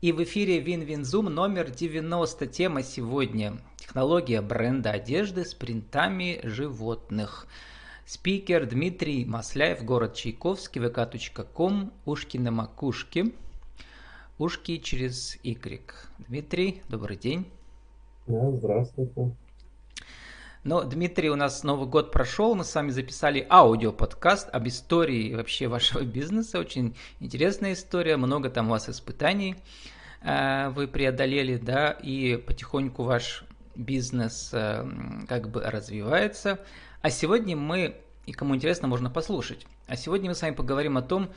И в эфире Вин-Вин-Зум номер 90. Тема сегодня – технология бренда одежды с принтами животных. Спикер Дмитрий Масляев, город Чайковский, vk.com, ушки на макушке, ушки через Y. Дмитрий, добрый день. Да, здравствуйте. Но, Дмитрий, у нас Новый год прошел, мы с вами записали аудиоподкаст об истории вообще вашего бизнеса. Очень интересная история, много там у вас испытаний э, вы преодолели, да, и потихоньку ваш бизнес э, как бы развивается. А сегодня мы, и кому интересно, можно послушать. А сегодня мы с вами поговорим о том,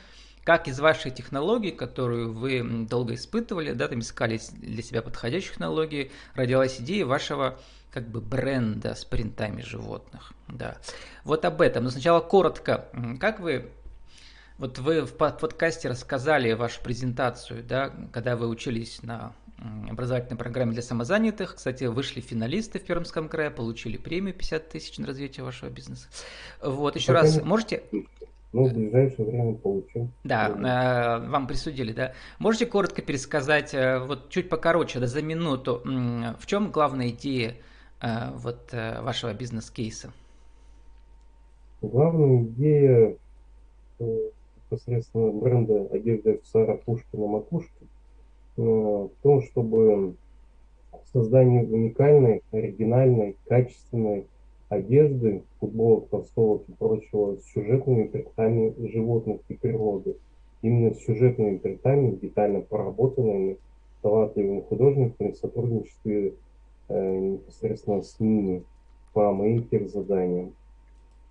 как из вашей технологии, которую вы долго испытывали, да, там искали для себя подходящие технологии, родилась идея вашего как бы бренда с принтами животных. Да. Вот об этом. Но сначала коротко. Как вы вот вы в подкасте рассказали вашу презентацию, да, когда вы учились на образовательной программе для самозанятых. Кстати, вышли финалисты в Пермском крае, получили премию 50 тысяч на развитие вашего бизнеса. Вот, еще Пока раз, можете... Ну, в ближайшее время получу. Да, э, вам присудили, да. Можете коротко пересказать, э, вот чуть покороче, да, за минуту, в чем главная идея вот э, вашего бизнес-кейса? Главная идея э, непосредственно бренда одежды Пушкина Макушки Э, в том, чтобы создание уникальной, оригинальной, качественной одежды, футболок, толстовок и прочего с сюжетными принтами животных и природы. Именно с сюжетными принтами, детально проработанными талантливыми художниками в сотрудничестве э, непосредственно с ними по моим заданиям.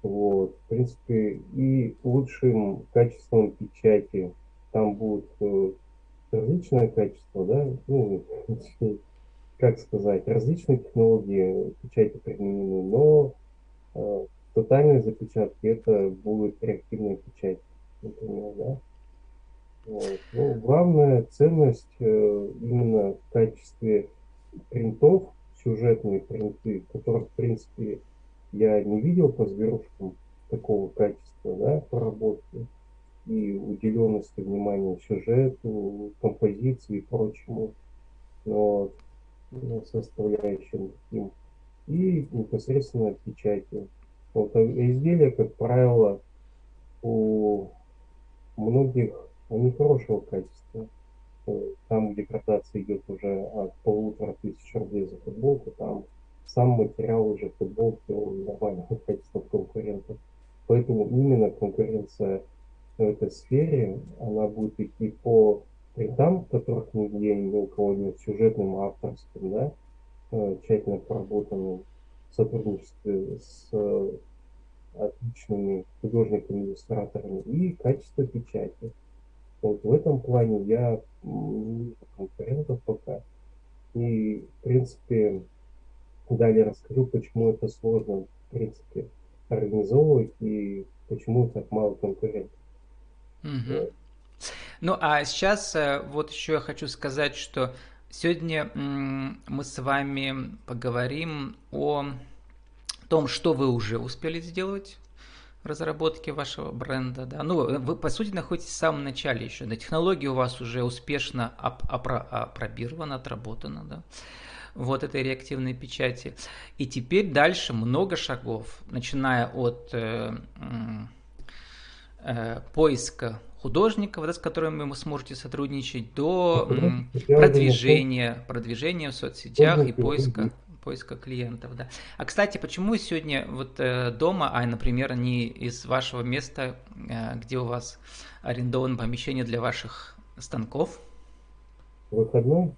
Вот. В принципе, и лучшим качеством печати там будут э, различное качество, да, ну, как сказать, различные технологии печати применены, но э, тотальной запечатки это будет реактивная печать, например, да. Вот. Ну, главная ценность э, именно в качестве принтов, сюжетные принты, которых, в принципе, я не видел по зверушкам такого качества, да, проработки и уделенности внимания сюжету, композиции и прочему вот, ну, составляющим таким. И непосредственно печати. Вот, изделия, как правило, у многих они хорошего качества. Там, где идет уже от полутора тысяч рублей за футболку, там сам материал уже футболки он нормального качества конкурентов. Поэтому именно конкуренция в этой сфере, она будет идти по принтам, которых нигде ни у кого нет, сюжетным, авторским, да, э, тщательно проработанным в сотрудничестве с э, отличными художниками, иллюстраторами и качество печати. Вот в этом плане я не вижу конкурентов пока. И, в принципе, далее расскажу, почему это сложно, в принципе, организовывать и почему так мало конкурентов. Угу. Ну, а сейчас э, вот еще я хочу сказать, что сегодня мы с вами поговорим о том, что вы уже успели сделать в разработке вашего бренда. Да? Ну, вы, по сути, находитесь в самом начале еще. Да? Технология у вас уже успешно оп- опро- опробирована, отработана. Да? вот этой реактивной печати. И теперь дальше много шагов, начиная от э, Э, поиска художников, да, с которыми вы сможете сотрудничать, до продвижения, продвижения в соцсетях и поиска поиска клиентов, да. А кстати, почему сегодня вот э, дома, а, например, не из вашего места, э, где у вас арендовано помещение для ваших станков? Выходной?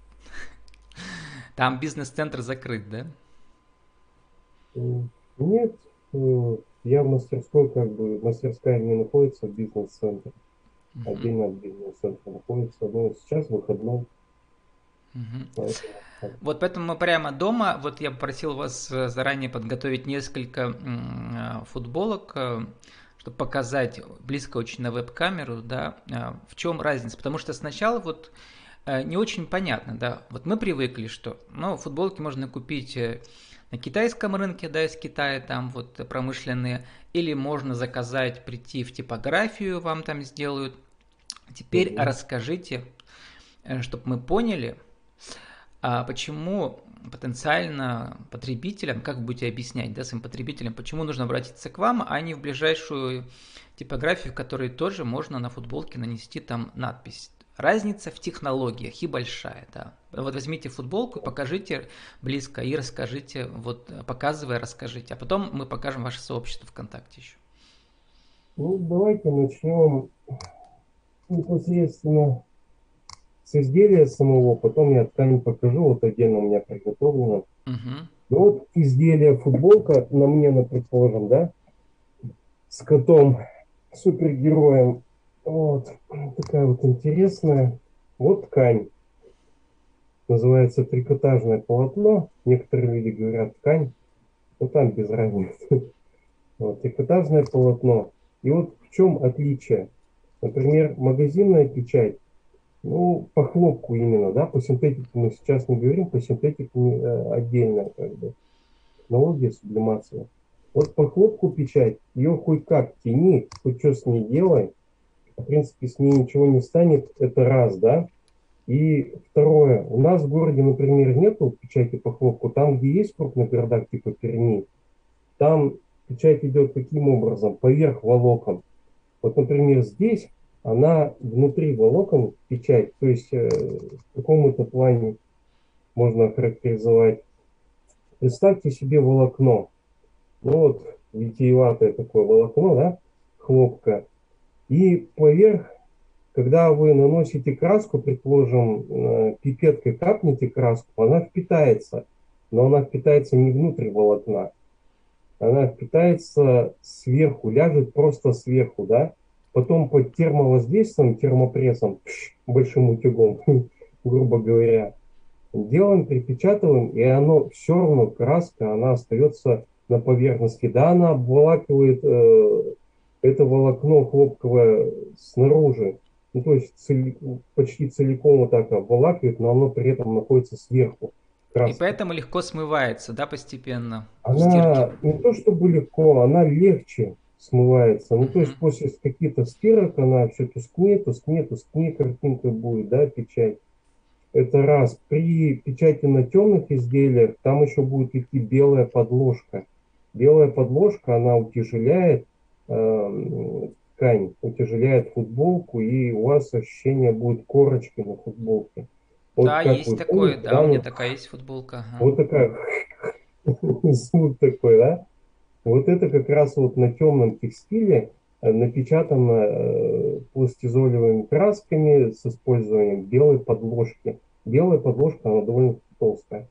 Там бизнес-центр закрыт, да? Нет, я в мастерской, как бы, мастерская не находится в бизнес-центре. Uh-huh. Отдельно от бизнес-центра находится. Но сейчас выходной. Поэтому... Вот поэтому мы прямо дома, вот я попросил вас э, заранее подготовить несколько э, футболок, э, чтобы показать близко очень на веб-камеру, да, в чем разница. Потому что сначала вот не очень понятно, да, вот мы привыкли, что, ну, футболки можно купить на китайском рынке, да, из Китая там вот промышленные, или можно заказать, прийти в типографию, вам там сделают. Теперь mm-hmm. расскажите, чтобы мы поняли, а почему потенциально потребителям, как будете объяснять, да, своим потребителям, почему нужно обратиться к вам, а не в ближайшую типографию, в которой тоже можно на футболке нанести там надпись. Разница в технологиях и большая, да. Вот возьмите футболку, покажите близко и расскажите, вот показывая, расскажите, а потом мы покажем ваше сообщество ВКонтакте еще. Ну, давайте начнем непосредственно с изделия самого, потом я ткань покажу, вот отдельно у меня приготовлено. Угу. Ну вот изделие футболка на мне, на предположим, да, с котом, супергероем. Вот, такая вот интересная. Вот ткань. Называется трикотажное полотно. Некоторые люди говорят ткань. Ну там без разницы. Вот, трикотажное полотно. И вот в чем отличие? Например, магазинная печать ну, по хлопку именно, да, по синтетике мы сейчас не говорим, по синтетике э, отдельно, как бы, технология сублимации. Вот по хлопку печать, ее хоть как тяни, хоть что с ней делай, в принципе, с ней ничего не станет, это раз, да. И второе, у нас в городе, например, нету печати по хлопку, там, где есть крупный городок типа Перми, там печать идет каким образом? Поверх волокон. Вот, например, здесь она внутри волокон печать, то есть э, в каком-то плане можно охарактеризовать. Представьте себе волокно. Ну вот, витиеватое такое волокно, да, хлопка. И поверх, когда вы наносите краску, предположим, э, пипеткой капните краску, она впитается. Но она впитается не внутрь волокна. Она впитается сверху, ляжет просто сверху, да, потом под термовоздействием, термопрессом, большим утюгом, грубо говоря, делаем, припечатываем, и оно все равно, краска, она остается на поверхности. Да, она обволакивает э, это волокно хлопковое снаружи, ну, то есть цели, почти целиком вот так обволакивает, но оно при этом находится сверху. Краска. И поэтому легко смывается, да, постепенно? Она не то чтобы легко, она легче смывается. Ну, то есть после каких-то стирок она все тускнее, тускнее, тускнее картинка будет, да, печать. Это раз. При печати на темных изделиях там еще будет идти белая подложка. Белая подложка, она утяжеляет э, ткань, утяжеляет футболку, и у вас ощущение будет корочки на футболке. Вот да, есть такое, помните, да, да, у меня такая есть футболка. Ага. Вот такая звук такой, да? Вот это как раз вот на темном текстиле э, напечатано э, пластизолевыми красками с использованием белой подложки. Белая подложка, она довольно толстая.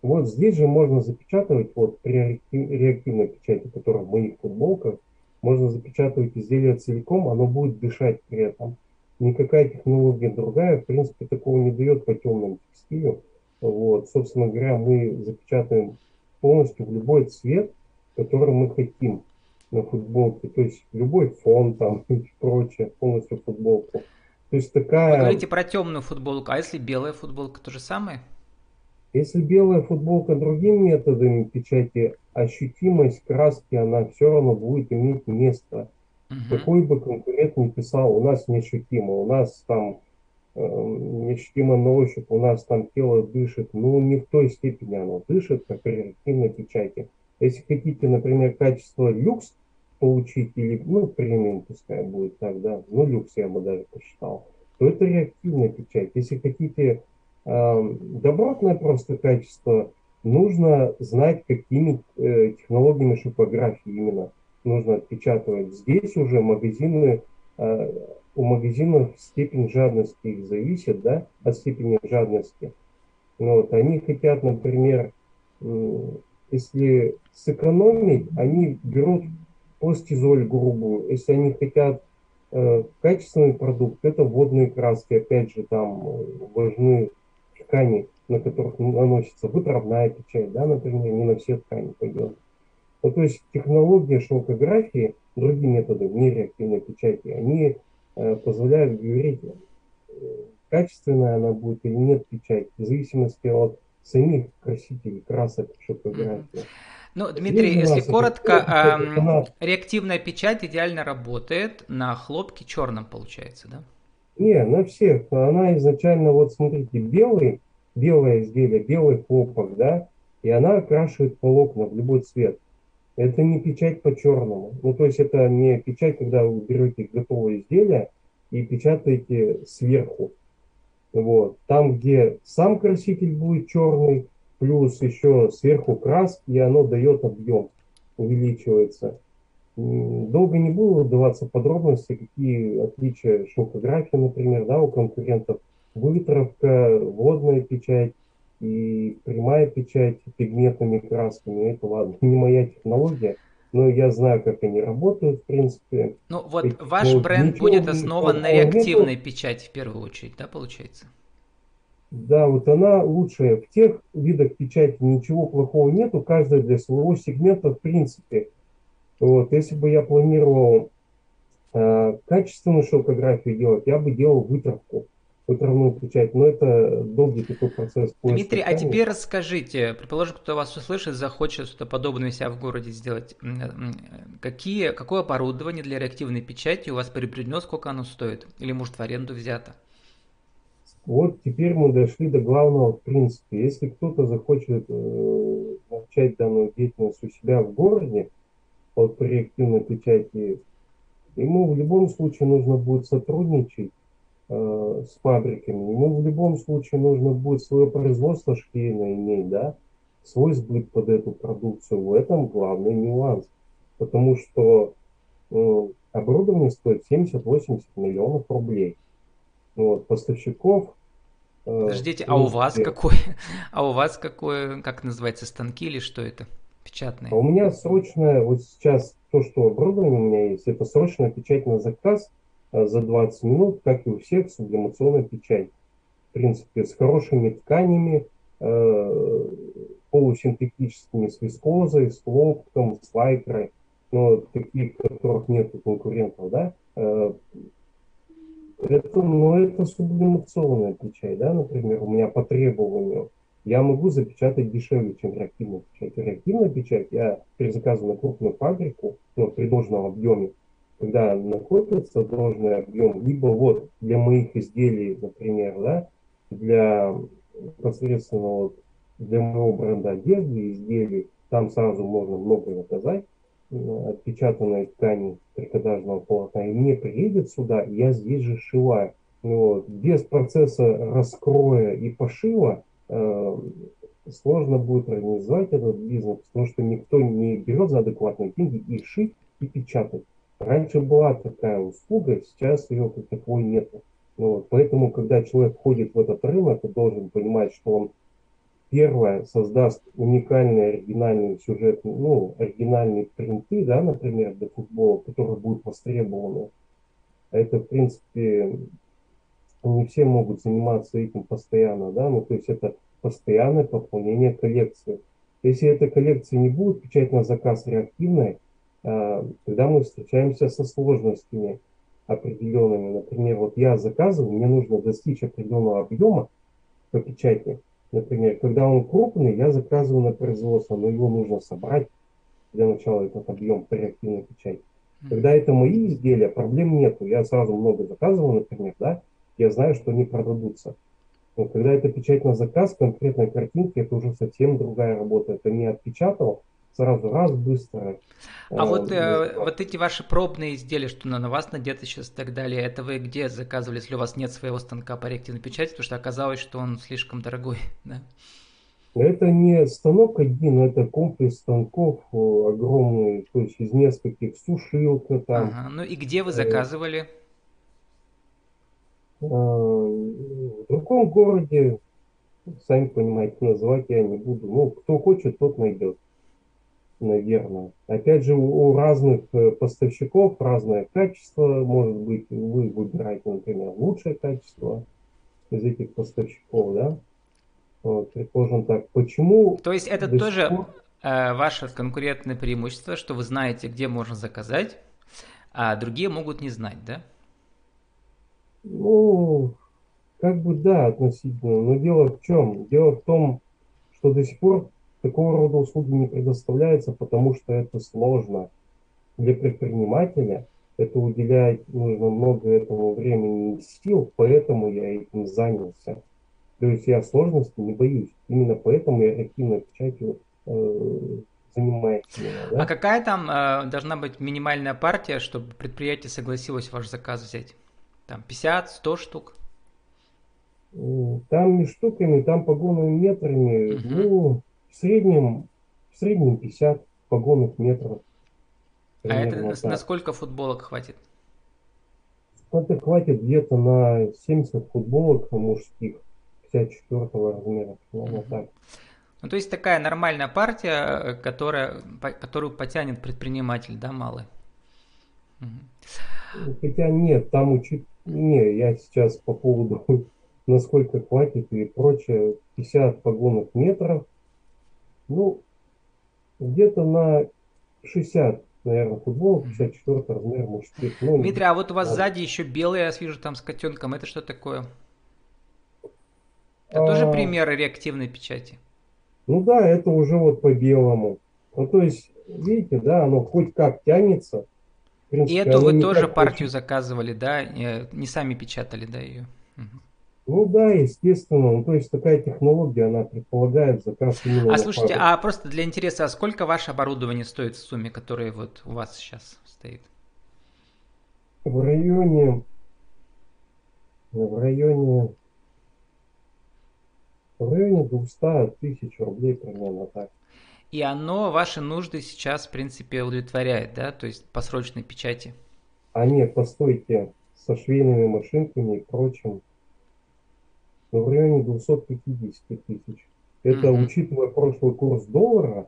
Вот здесь же можно запечатывать, вот при реактивной печати, которая в моих футболках, можно запечатывать изделие целиком, оно будет дышать при этом. Никакая технология другая, в принципе, такого не дает по темному текстилю. Вот, собственно говоря, мы запечатаем полностью в любой цвет – который мы хотим на футболке. То есть любой фон там и прочее, полностью футболку. То есть такая... Вы говорите про темную футболку, а если белая футболка, то же самое? Если белая футболка другими методами печати, ощутимость краски, она все равно будет иметь место. Угу. Какой бы конкурент ни писал, у нас неощутимо, у нас там э, неощутимо на ощупь, у нас там тело дышит, ну не в той степени оно дышит, как при реактивной печати. Если хотите, например, качество люкс получить, или, ну, премиум пускай будет так, да, ну, люкс я бы даже посчитал, то это реактивная печать. Если хотите э, добротное просто качество, нужно знать, какими э, технологиями шипографии именно нужно отпечатывать. Здесь уже магазины, э, у магазинов степень жадности их зависит, да, от степени жадности. Ну, вот, они хотят, например, если сэкономить, они берут пластизоль грубую. Если они хотят э, качественный продукт, это водные краски. Опять же, там э, важны ткани, на которых наносится вытравная печать, да, например, не на все ткани пойдет. Ну, то есть технология шелкографии, другие методы, не реактивной печати, они э, позволяют говорить, э, качественная она будет или нет печать, в зависимости от самих красителей красок шелкографии. Ну, Дмитрий, если коротко, э, реактивная печать идеально работает на хлопке черном, получается, да? Не, на всех. Она изначально, вот смотрите, белый, белое изделие, белый хлопок, да, и она окрашивает волокна в любой цвет. Это не печать по черному. Ну, то есть это не печать, когда вы берете готовое изделие и печатаете сверху. Вот. Там, где сам краситель будет черный, плюс еще сверху краски, и оно дает объем, увеличивается. Долго не буду вдаваться в подробности, какие отличия шелкографии, например, да, у конкурентов. Вытравка, водная печать и прямая печать пигментными красками. Это ладно, не моя технология, но я знаю, как они работают, в принципе. Ну вот Эти, ваш вот, бренд будет основан на реактивной печати в первую очередь, да, получается? Да, вот она лучшая. В тех видах печати ничего плохого нету, каждая для своего сегмента в принципе. Вот, если бы я планировал э, качественную шелкографию делать, я бы делал вытравку, вытравную печать, но это долгий такой процесс. Дмитрий, а теперь расскажите, предположим, кто вас услышит, захочет что-то подобное себя в городе сделать, какие, какое оборудование для реактивной печати у вас приобретено, сколько оно стоит, или может в аренду взято? Вот теперь мы дошли до главного в принципе. Если кто-то захочет э, начать данную деятельность у себя в городе, от реактивной печати, ему в любом случае нужно будет сотрудничать э, с фабриками, ему в любом случае нужно будет свое производство швейное иметь, да, свой сбыт под эту продукцию. В этом главный нюанс. Потому что э, оборудование стоит 70-80 миллионов рублей. Вот, поставщиков э, Подождите, а у вас какой? А у вас какое, как называется, станки или что это? печатные? А у меня срочная, вот сейчас то, что оборудование у меня есть, это срочная печать на заказ за 20 минут, как и у всех, сублимационная печать. В принципе, с хорошими тканями, э, полусинтетическими, с вискозой, с хлопком, с лайкрой, но таких, которых нет конкурентов, да, э, это, ну, это сублимационная печать, да, например, у меня по требованию я могу запечатать дешевле, чем реактивная печать. Реактивная печать я перезаказываю на крупную фабрику, ну, при должном объеме, когда накопится должный объем, либо вот для моих изделий, например, да, для непосредственно вот для моего бренда одежды, изделий, там сразу можно много заказать, отпечатанной ткани трикотажного полотна, и мне приедет сюда, я здесь же сшиваю. Вот. Без процесса раскроя и пошива Э, сложно будет организовать этот бизнес, потому что никто не берет за адекватные деньги и шить, и печатать. Раньше была такая услуга, сейчас ее как таковой нет. Ну вот. Поэтому, когда человек входит в этот рынок, он должен понимать, что он первое создаст уникальный оригинальный сюжет, ну, оригинальные принты, да, например, для футбола, которые будут востребованы. Это, в принципе, не все могут заниматься этим постоянно, да, ну, то есть это постоянное пополнение коллекции. Если этой коллекции не будет, печать на заказ реактивной, а, тогда мы встречаемся со сложностями определенными. Например, вот я заказываю, мне нужно достичь определенного объема по печати. Например, когда он крупный, я заказываю на производство, но его нужно собрать для начала этот объем по реактивной печати. Когда это мои изделия, проблем нету. Я сразу много заказываю, например, да, я знаю, что они продадутся. Но когда это печать на заказ, конкретной картинки, это уже совсем другая работа. Это не отпечатал, сразу раз быстро. А э, вот, э, вот эти ваши пробные изделия, что на, на вас надеты сейчас и так далее, это вы где заказывали, если у вас нет своего станка по реактивной печати, потому что оказалось, что он слишком дорогой, да? Это не станок один, это комплекс станков э, огромный, то есть из нескольких сушилка там. Ага, ну и где вы э, заказывали? Э, в другом городе, сами понимаете, называть я не буду. Ну, кто хочет, тот найдет, наверное. Опять же, у разных э, поставщиков разное качество. Может быть, вы выбираете, например, лучшее качество из этих поставщиков, да? Вот, предположим так. Почему... То есть это тоже пор... э, ваше конкурентное преимущество, что вы знаете, где можно заказать, а другие могут не знать, да? Ну, как бы да, относительно. Но дело в чем? Дело в том, что до сих пор такого рода услуги не предоставляются, потому что это сложно для предпринимателя это уделять нужно много этому времени и сил, поэтому я этим занялся. То есть я сложности не боюсь. Именно поэтому я активно печатью э, занимаюсь. Да? А какая там э, должна быть минимальная партия, чтобы предприятие согласилось ваш заказ взять? Там 50, 100 штук? Там не штуками, там погонными метрами. Угу. Ну, в среднем, в среднем 50 погонных метров. А это на, на сколько футболок хватит? Это хватит где-то на 70 футболок мужских 54 размера. Наверное, угу. так. Ну, то есть такая нормальная партия, которая, которую потянет предприниматель, да, малый? Угу. Хотя нет, там учить... Не, я сейчас по поводу насколько хватит и прочее, 50 погонных метров, ну, где-то на 60 наверное, футбол 54 размер мужских. Ну, Дмитрий, а вот у вас да. сзади еще белые, я вижу там с котенком. Это что такое? Это а... тоже примеры реактивной печати? Ну да, это уже вот по белому. Ну то есть, видите, да, оно хоть как тянется. Принципе, И эту вы тоже партию очень... заказывали, да? Не сами печатали, да, ее? Угу. Ну да, естественно. Ну, то есть такая технология, она предполагает заказ именно А слушайте, а просто для интереса, а сколько ваше оборудование стоит в сумме, которое вот у вас сейчас стоит? В районе, в районе, в районе 200 тысяч рублей примерно так. И оно ваши нужды сейчас, в принципе, удовлетворяет, да? То есть по срочной печати? А нет, постойте, со швейными машинками и прочим в районе 250 тысяч. Это mm-hmm. учитывая прошлый курс доллара,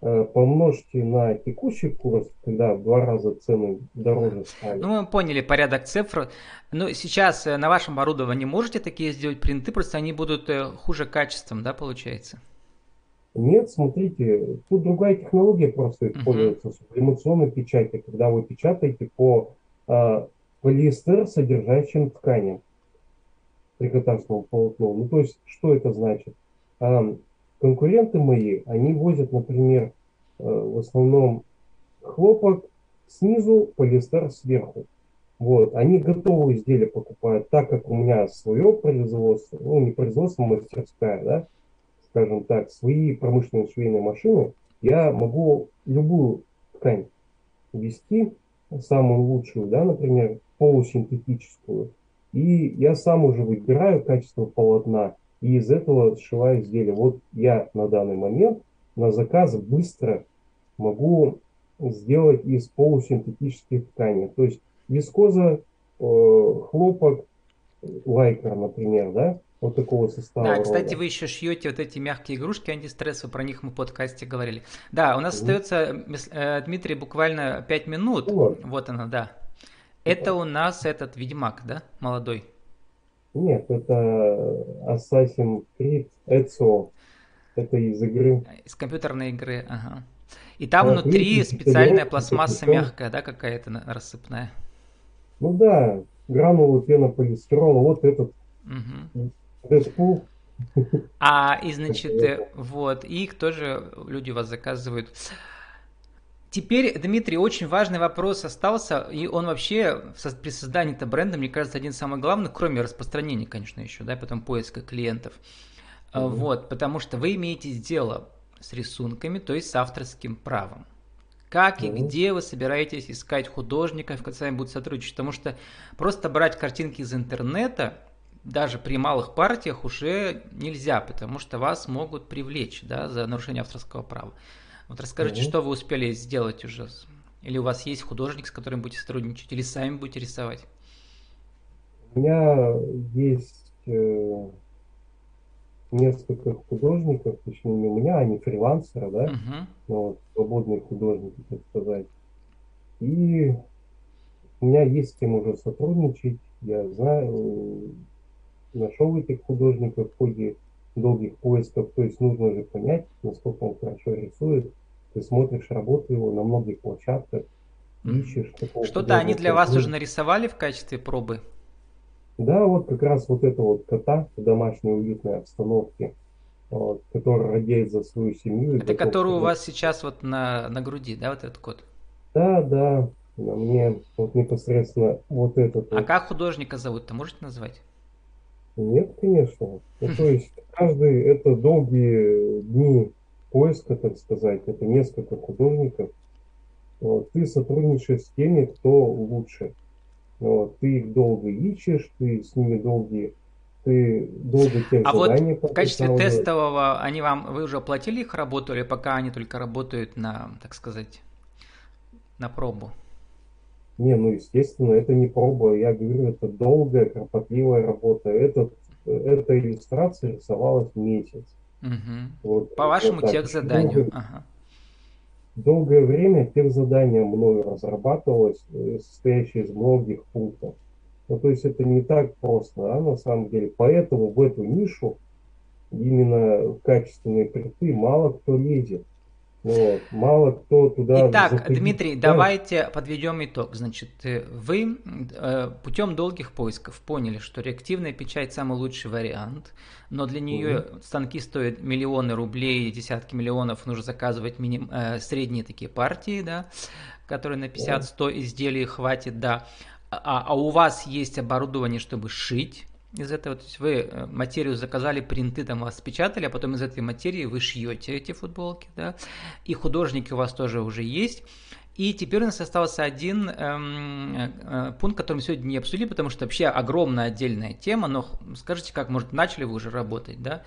э, помножьте на текущий курс, когда в два раза цены дороже стали. Ну, мы поняли порядок цифр. Но сейчас э, на вашем оборудовании можете такие сделать принты, просто они будут э, хуже качеством, да, получается? Нет, смотрите, тут другая технология просто используется, uh-huh. сублимационной печати, когда вы печатаете по э, полиэстер содержащим тканям трикотажного полотна. Ну, то есть, что это значит? А, конкуренты мои, они возят, например, э, в основном хлопок снизу, полиэстер сверху. Вот, они готовые изделия покупают, так как у меня свое производство, ну, не производство, а мастерская, да, скажем так, свои промышленные швейные машины, я могу любую ткань вести, самую лучшую, да, например, полусинтетическую, и я сам уже выбираю качество полотна и из этого сшиваю изделие. Вот я на данный момент на заказ быстро могу сделать из полусинтетических тканей. То есть вискоза, э, хлопок, лайкер, например, да, вот такого состава. Да, кстати, рода. вы еще шьете вот эти мягкие игрушки антистресс, про них мы в подкасте говорили. Да, у нас угу. остается, э, Дмитрий, буквально 5 минут. Вот. вот она, да. Это у нас этот Ведьмак, да, молодой? Нет, это Assassin's Creed Ezio. Это из игры. Из компьютерной игры, ага. И там а, внутри видите, специальная пластмасса мягкая, да, какая-то рассыпная? Ну да, гранулы пенополистирола, вот этот угу. Дэдпул. А, и значит, вот, их тоже люди вас заказывают. Теперь, Дмитрий, очень важный вопрос остался, и он вообще при создании этого бренда, мне кажется, один из самых главных, кроме распространения, конечно, еще, да, потом поиска клиентов. Mm-hmm. Вот, потому что вы имеете дело с рисунками, то есть с авторским правом. Как mm-hmm. и где вы собираетесь искать художников, которые с вами будут сотрудничать? Потому что просто брать картинки из интернета, даже при малых партиях уже нельзя, потому что вас могут привлечь да, за нарушение авторского права. Вот расскажите, угу. что вы успели сделать уже? Или у вас есть художник, с которым будете сотрудничать, или сами будете рисовать? У меня есть э, несколько художников, точнее не у меня, они фрилансеры, да, uh-huh. вот, свободные художники, так сказать. И у меня есть с кем уже сотрудничать, я знаю, нашел этих художников в ходе долгих поисков, то есть нужно же понять, насколько он хорошо рисует. Ты смотришь работу его на многих площадках, ищешь. Что-то они для вас уже нарисовали в качестве пробы? Да, вот как раз вот это вот кота в домашней уютной обстановке, вот, который радеет за свою семью. Это который у вас сейчас вот на, на груди, да, вот этот кот? Да, да. мне вот непосредственно вот этот. А вот. как художника зовут-то, можете назвать? Нет, конечно. Ну, то есть каждый это долгие дни поиска, так сказать, это несколько художников. Вот. Ты сотрудничаешь с теми, кто лучше. Вот. Ты их долго ищешь, ты с ними долгие ты долго тех а вот в качестве тестового они вам вы уже оплатили их работу или пока они только работают на, так сказать, на пробу? Не, ну естественно, это не проба. Я говорю, это долгая, кропотливая работа. Это, эта иллюстрация рисовалась месяц. Угу. Вот, По вашему вот тех заданию. Долгое, ага. долгое время тех задания мною разрабатывалось, э, состоящее из многих пунктов. Ну, то есть это не так просто, а на самом деле. Поэтому в эту нишу именно качественные принты мало кто лезет. Вот. Мало кто туда... Итак, заходит. Дмитрий, давайте подведем итог. Значит, э, вы э, путем долгих поисков поняли, что реактивная печать самый лучший вариант, но для нее угу. станки стоят миллионы рублей, десятки миллионов, нужно заказывать миним, э, средние такие партии, да, которые на 50-100 изделий хватит, да. А, а у вас есть оборудование, чтобы шить, из этого, то есть вы э, материю заказали, принты там вас печатали, а потом из этой материи вы шьете эти футболки, да, и художники у вас тоже уже есть. И теперь у нас остался один эм, э, пункт, который мы сегодня не обсудили, потому что вообще огромная отдельная тема, но скажите, как, может, начали вы уже работать, да?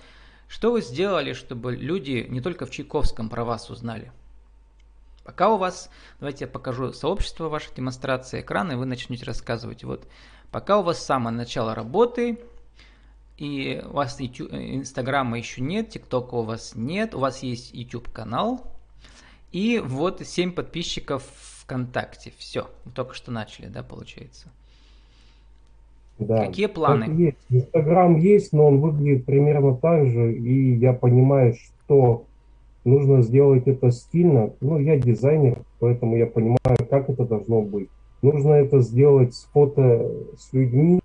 Что вы сделали, чтобы люди не только в Чайковском про вас узнали? Пока у вас, давайте я покажу сообщество вашей демонстрации экрана, и вы начнете рассказывать. Вот Пока у вас самое начало работы, и у вас Инстаграма еще нет, ТикТока у вас нет, у вас есть YouTube канал, и вот 7 подписчиков ВКонтакте. Все, мы только что начали, да, получается. Да. Какие планы? Есть. Инстаграм есть, но он выглядит примерно так же, и я понимаю, что нужно сделать это стильно. Ну, я дизайнер, поэтому я понимаю, как это должно быть. Нужно это сделать с фото с людьми,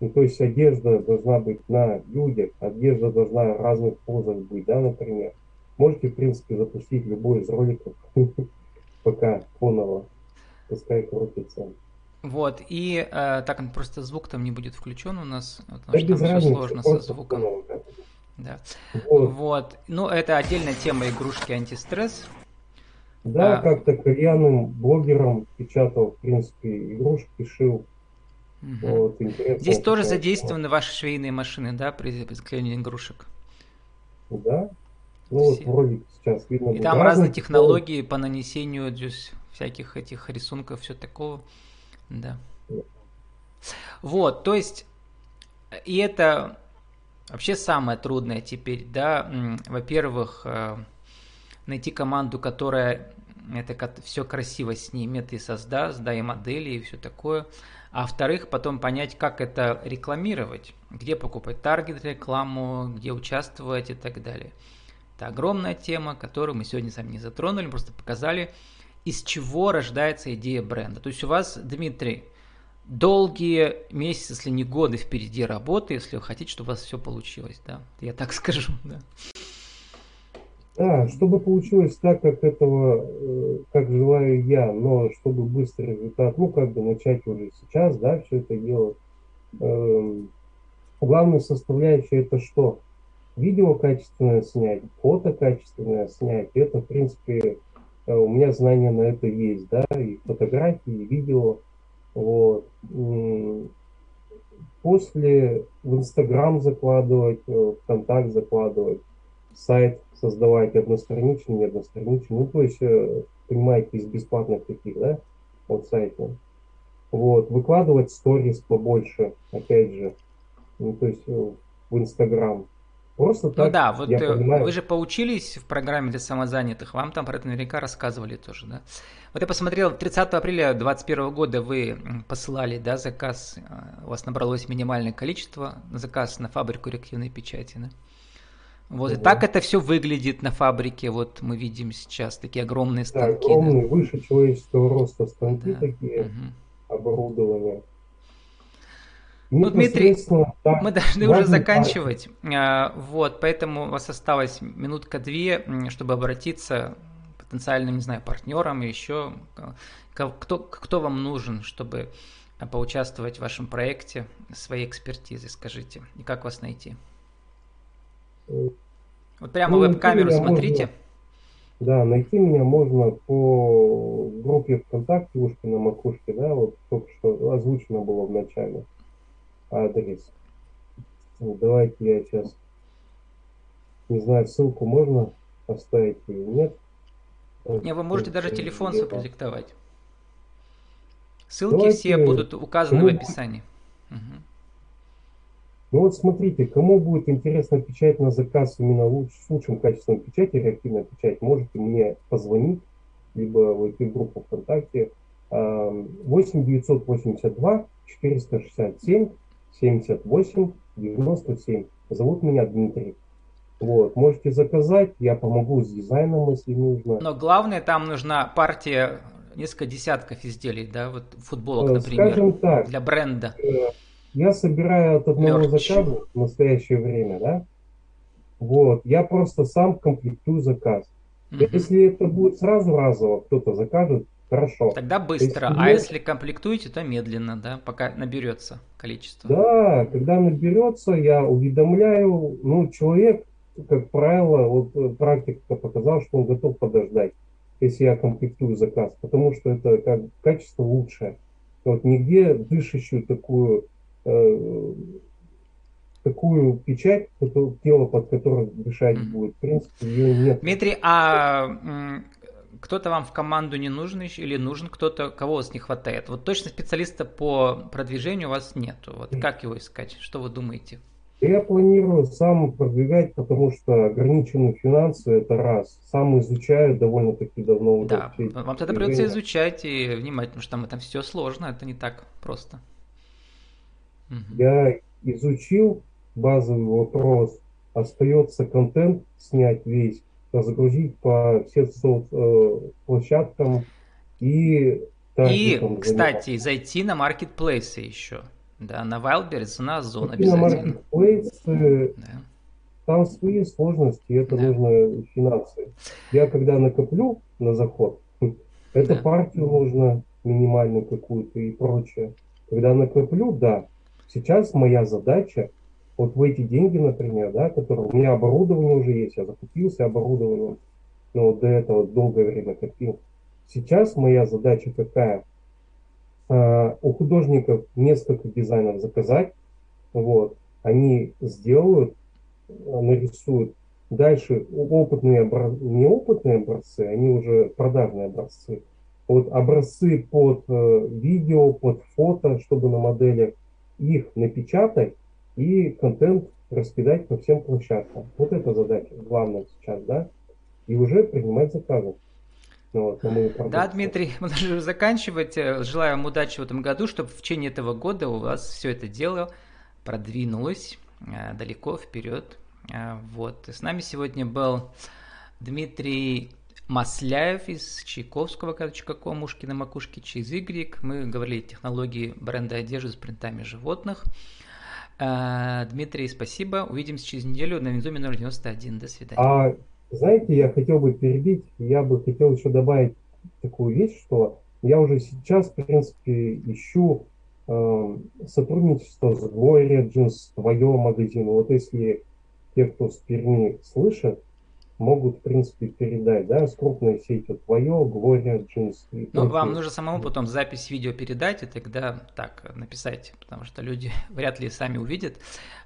ну, то есть одежда должна быть на людях, одежда должна в разных позах быть, да, например. Можете, в принципе, запустить любой из роликов, пока фоново, пускай крутится. Вот, и э, так просто звук там не будет включен у нас, потому да что там все сложно со звуком. Фоново, да. Вот. вот. Ну, это отдельная тема игрушки антистресс. Да, а... как-то кальянным блогером печатал, в принципе, игрушки, шил. Угу. Вот, Здесь тоже задействованы ваши швейные машины, да, при заклеении игрушек? Да. Ну Все. вот вроде сейчас видно. И там разные технологии по нанесению здесь всяких этих рисунков, все такого. Да. да. Вот, то есть, и это вообще самое трудное теперь, да, во-первых, э, найти команду, которая это все красиво снимет и создаст, да, и модели, и все такое. А во-вторых, потом понять, как это рекламировать, где покупать таргет рекламу, где участвовать и так далее. Это огромная тема, которую мы сегодня сами не затронули, просто показали, из чего рождается идея бренда. То есть у вас, Дмитрий, долгие месяцы, если не годы впереди работы, если вы хотите, чтобы у вас все получилось, да, я так скажу, да. Да, чтобы получилось так, как этого, э, как желаю я, но чтобы быстрый результат, ну, как бы начать уже сейчас, да, все это делать. Эм, главная составляющая это что? Видео качественное снять, фото качественное снять. Это, в принципе, э, у меня знания на это есть, да, и фотографии, и видео. Вот. После в Инстаграм закладывать, э, в Контакт закладывать, сайт создавать одностраничный, не одностраничный. Ну, то есть, э, понимаете, из бесплатных таких, да, вот сайтов. Вот, выкладывать сторис побольше, опять же, ну, то есть э, в Инстаграм. Просто ну так, да, вот я э, понимаю... вы же поучились в программе для самозанятых, вам там про это наверняка рассказывали тоже, да? Вот я посмотрел, 30 апреля 2021 года вы посылали, да, заказ, у вас набралось минимальное количество, заказ на фабрику реактивной печати, да? Вот угу. и так это все выглядит на фабрике. Вот мы видим сейчас такие огромные станки. Да, огромные, да. выше человеческого роста станки да. такие, угу. оборудование. Ну, Дмитрий, да, мы должны уже заканчивать. А, вот, поэтому у вас осталось минутка-две, чтобы обратиться потенциальным, не знаю, партнерам, еще кто, кто вам нужен, чтобы поучаствовать в вашем проекте своей экспертизой, скажите, и как вас найти? Вот прямо ну, веб-камеру смотрите. Можно, да, найти меня можно по группе ВКонтакте Ушки на макушке, да, вот только что озвучено было в начале адрес. Давайте я сейчас, не знаю, ссылку можно поставить или нет. Не, вы можете даже телефон продиктовать. Ссылки Давайте, все будут указаны кому... в описании. Угу. Ну вот смотрите, кому будет интересно печать на заказ именно луч, с лучшим качеством печати, реактивная печать, можете мне позвонить, либо войти в группу ВКонтакте 8 982 467 78 97. Зовут меня Дмитрий. Вот, можете заказать, я помогу с дизайном, если нужно. Но главное, там нужна партия, несколько десятков изделий, да, вот футболок, э, например, Скажем так, для бренда. Э, я собираю от одного Мерч. заказа в настоящее время, да, вот, я просто сам комплектую заказ. Угу. Если это будет сразу разово, кто-то закажет, Хорошо. Тогда быстро, если а нет... если комплектуете, то медленно, да, пока наберется количество. Да, когда наберется, я уведомляю, ну, человек, как правило, вот э, практика показала, что он готов подождать, если я комплектую заказ, потому что это как качество лучшее. Вот нигде дышащую такую такую печать, тело, под которое дышать будет, в принципе, ее нет. Дмитрий, а кто-то вам в команду не нужен еще или нужен кто-то, кого у вас не хватает? Вот точно специалиста по продвижению у вас нету. Вот как его искать? Что вы думаете? Я планирую сам продвигать, потому что ограниченные финансы это раз. Сам изучаю довольно-таки давно. Да, вам тогда придется изучать и внимать, потому что там, там все сложно, это не так просто. Я изучил базовый вопрос, остается контент снять весь, загрузить по всем соцплощадкам и... И, кстати, зайти на маркетплейсы еще. Да, на Wildberries, на Озон обязательно. На маркетплейсы, да. там свои сложности, это да. нужно финансы. Я когда накоплю на заход, это да. партию нужно минимальную какую-то и прочее. Когда накоплю, да. Сейчас моя задача вот в эти деньги, например, да, которые у меня оборудование уже есть, я закупился оборудованием, но вот до этого долгое время копил. Сейчас моя задача какая? А, у художников несколько дизайнов заказать, вот, они сделают, нарисуют. Дальше опытные образцы, неопытные образцы, они уже продажные образцы. Вот образцы под э, видео, под фото, чтобы на моделях их напечатать, и контент раскидать по всем площадкам. Вот эта задача главная сейчас, да, и уже принимать заказы. Вот, да, Дмитрий, мы должны заканчивать. Желаю вам удачи в этом году, чтобы в течение этого года у вас все это дело продвинулось э, далеко вперед. Э, вот. с нами сегодня был Дмитрий Масляев из Чайковского, ком, ушки на макушке, через Y. Мы говорили о технологии бренда одежды с принтами животных. А, Дмитрий, спасибо. Увидимся через неделю на Винзуме 091. До свидания. А, знаете, я хотел бы перебить, я бы хотел еще добавить такую вещь, что я уже сейчас, в принципе, ищу э, сотрудничество с Gloria Jeans, твоего магазина. Вот если те, кто с Перми слышат, могут, в принципе, передать, да, с крупной сетью твое, Gloria Jeans. Ну, вам нужно самому потом запись видео передать, и тогда так написать, потому что люди вряд ли сами увидят,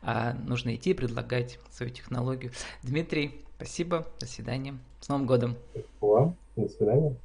а нужно идти и предлагать свою технологию. Дмитрий, спасибо, до свидания, с Новым годом. Вам, до свидания.